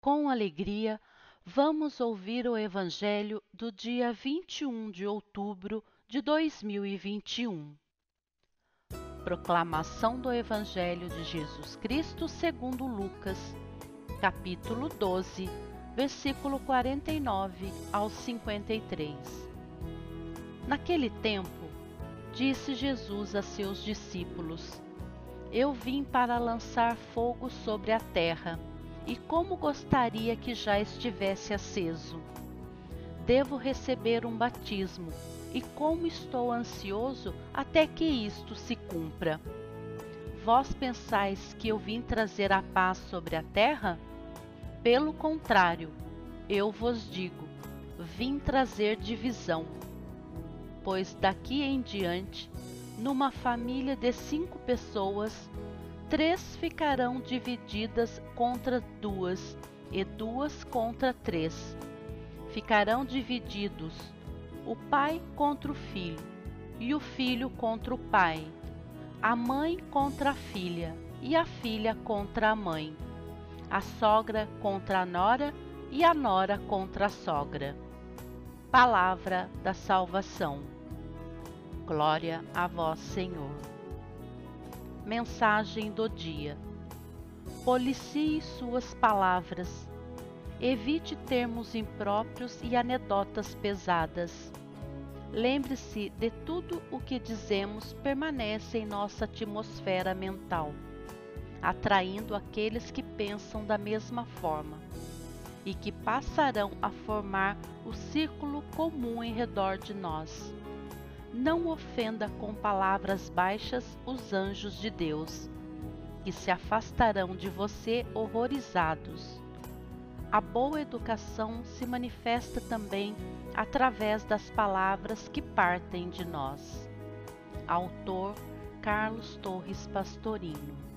com alegria, vamos ouvir o Evangelho do dia 21 de outubro de 2021. Proclamação do Evangelho de Jesus Cristo segundo Lucas, capítulo 12, versículo 49 ao 53. Naquele tempo, disse Jesus a seus discípulos: Eu vim para lançar fogo sobre a terra e como gostaria que já estivesse aceso. Devo receber um batismo, e como estou ansioso até que isto se cumpra. Vós pensais que eu vim trazer a paz sobre a terra? Pelo contrário, eu vos digo: vim trazer divisão. Pois daqui em diante, numa família de cinco pessoas, três ficarão divididas contra duas, e duas contra três. Ficarão divididos o pai contra o filho, e o filho contra o pai, a mãe contra a filha, e a filha contra a mãe, a sogra contra a nora, e a nora contra a sogra. Palavra da salvação. Glória a vós, Senhor. Mensagem do dia: Policie suas palavras. Evite termos impróprios e anedotas pesadas. Lembre-se de tudo o que dizemos permanece em nossa atmosfera mental, atraindo aqueles que pensam da mesma forma e que passarão a formar o círculo comum em redor de nós. Não ofenda com palavras baixas os anjos de Deus, que se afastarão de você horrorizados. A boa educação se manifesta também através das palavras que partem de nós. Autor Carlos Torres Pastorino